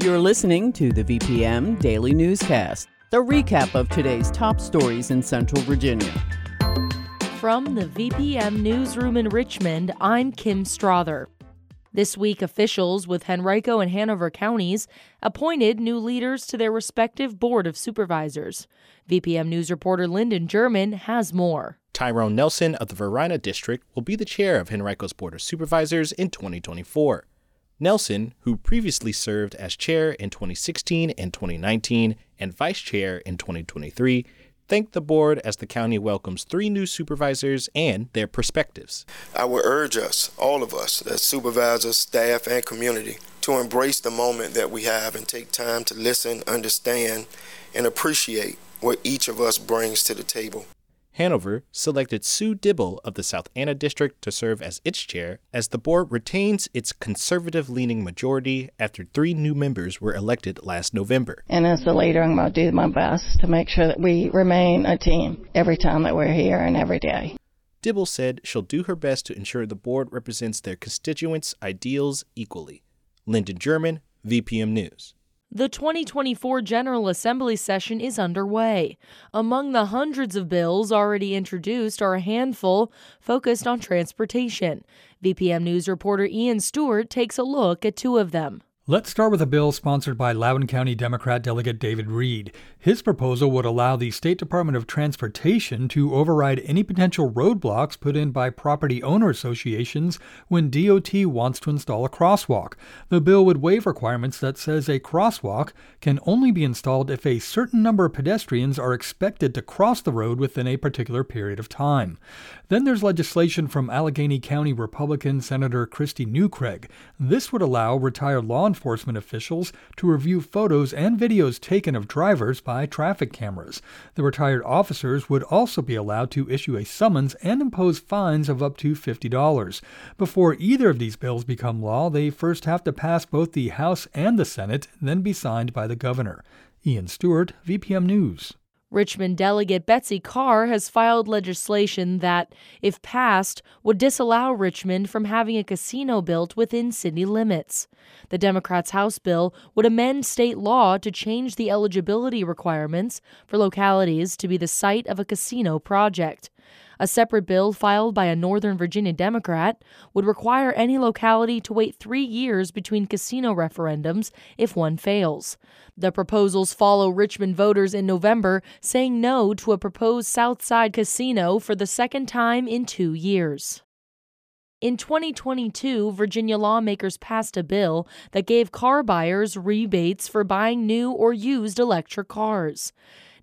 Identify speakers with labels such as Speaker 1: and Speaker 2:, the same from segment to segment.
Speaker 1: You're listening to the VPM Daily Newscast, the recap of today's top stories in Central Virginia.
Speaker 2: From the VPM Newsroom in Richmond, I'm Kim Strother. This week, officials with Henrico and Hanover counties appointed new leaders to their respective Board of Supervisors. VPM News reporter Lyndon German has more.
Speaker 3: Tyrone Nelson of the Varina District will be the chair of Henrico's Board of Supervisors in 2024. Nelson, who previously served as chair in 2016 and 2019 and vice chair in 2023, thanked the board as the county welcomes three new supervisors and their perspectives.
Speaker 4: I would urge us, all of us, as supervisors, staff, and community, to embrace the moment that we have and take time to listen, understand, and appreciate what each of us brings to the table.
Speaker 3: Hanover selected Sue Dibble of the South Anna District to serve as its chair, as the board retains its conservative leaning majority after three new members were elected last November.
Speaker 5: And as the leader, I'm going to do my best to make sure that we remain a team every time that we're here and every day.
Speaker 3: Dibble said she'll do her best to ensure the board represents their constituents' ideals equally. Lyndon German, VPM News.
Speaker 2: The 2024 General Assembly session is underway. Among the hundreds of bills already introduced are a handful focused on transportation. VPM News reporter Ian Stewart takes a look at two of them.
Speaker 6: Let's start with a bill sponsored by Loudoun County Democrat Delegate David Reid. His proposal would allow the State Department of Transportation to override any potential roadblocks put in by property owner associations when DOT wants to install a crosswalk. The bill would waive requirements that says a crosswalk can only be installed if a certain number of pedestrians are expected to cross the road within a particular period of time. Then there's legislation from Alleghany County Republican Senator Kristi Newcraig. This would allow retired law enforcement officials to review photos and videos taken of drivers by traffic cameras. The retired officers would also be allowed to issue a summons and impose fines of up to $50. Before either of these bills become law, they first have to pass both the House and the Senate, then be signed by the governor. Ian Stewart, VPM News.
Speaker 2: Richmond delegate Betsy Carr has filed legislation that, if passed, would disallow Richmond from having a casino built within city limits. The Democrats' House bill would amend state law to change the eligibility requirements for localities to be the site of a casino project. A separate bill filed by a Northern Virginia Democrat would require any locality to wait three years between casino referendums if one fails. The proposals follow Richmond voters in November saying no to a proposed Southside casino for the second time in two years. In 2022, Virginia lawmakers passed a bill that gave car buyers rebates for buying new or used electric cars.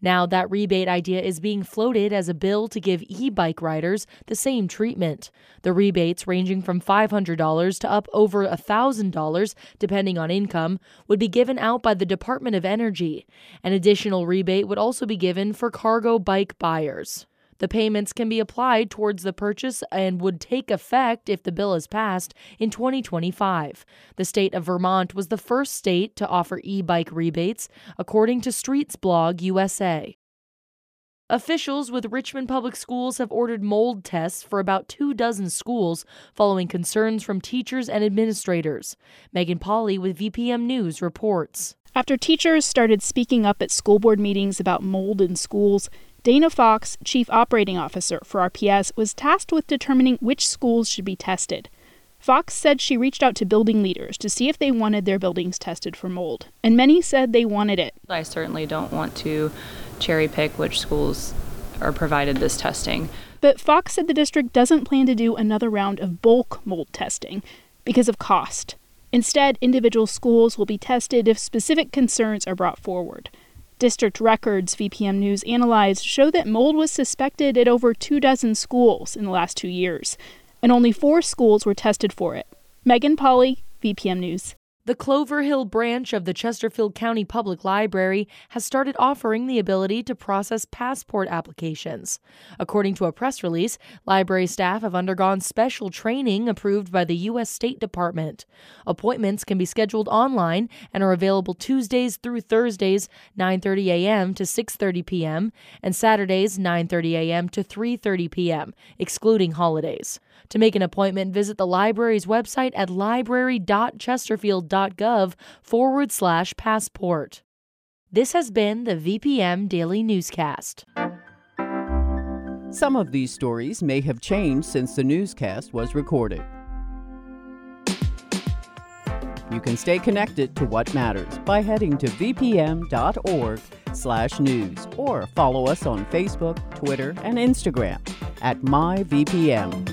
Speaker 2: Now, that rebate idea is being floated as a bill to give e bike riders the same treatment. The rebates, ranging from $500 to up over $1,000, depending on income, would be given out by the Department of Energy. An additional rebate would also be given for cargo bike buyers. The payments can be applied towards the purchase and would take effect if the bill is passed in 2025. The state of Vermont was the first state to offer e bike rebates, according to Streetsblog USA. Officials with Richmond Public Schools have ordered mold tests for about two dozen schools following concerns from teachers and administrators. Megan Pauly with VPM News reports.
Speaker 7: After teachers started speaking up at school board meetings about mold in schools, Dana Fox, Chief Operating Officer for RPS, was tasked with determining which schools should be tested. Fox said she reached out to building leaders to see if they wanted their buildings tested for mold, and many said they wanted it.
Speaker 8: I certainly don't want to cherry pick which schools are provided this testing.
Speaker 7: But Fox said the district doesn't plan to do another round of bulk mold testing because of cost. Instead, individual schools will be tested if specific concerns are brought forward. District records VPM News analyzed show that mold was suspected at over two dozen schools in the last two years, and only four schools were tested for it. Megan Pauly, VPM News.
Speaker 2: The Clover Hill branch of the Chesterfield County Public Library has started offering the ability to process passport applications. According to a press release, library staff have undergone special training approved by the U.S. State Department. Appointments can be scheduled online and are available Tuesdays through Thursdays, 9:30 a.m. to 6:30 p.m., and Saturdays, 9:30 a.m. to 3:30 p.m., excluding holidays. To make an appointment, visit the library's website at library.chesterfield.gov forward slash passport. This has been the VPM Daily Newscast.
Speaker 1: Some of these stories may have changed since the newscast was recorded. You can stay connected to what matters by heading to vpm.org/news or follow us on Facebook, Twitter, and Instagram at myvpm.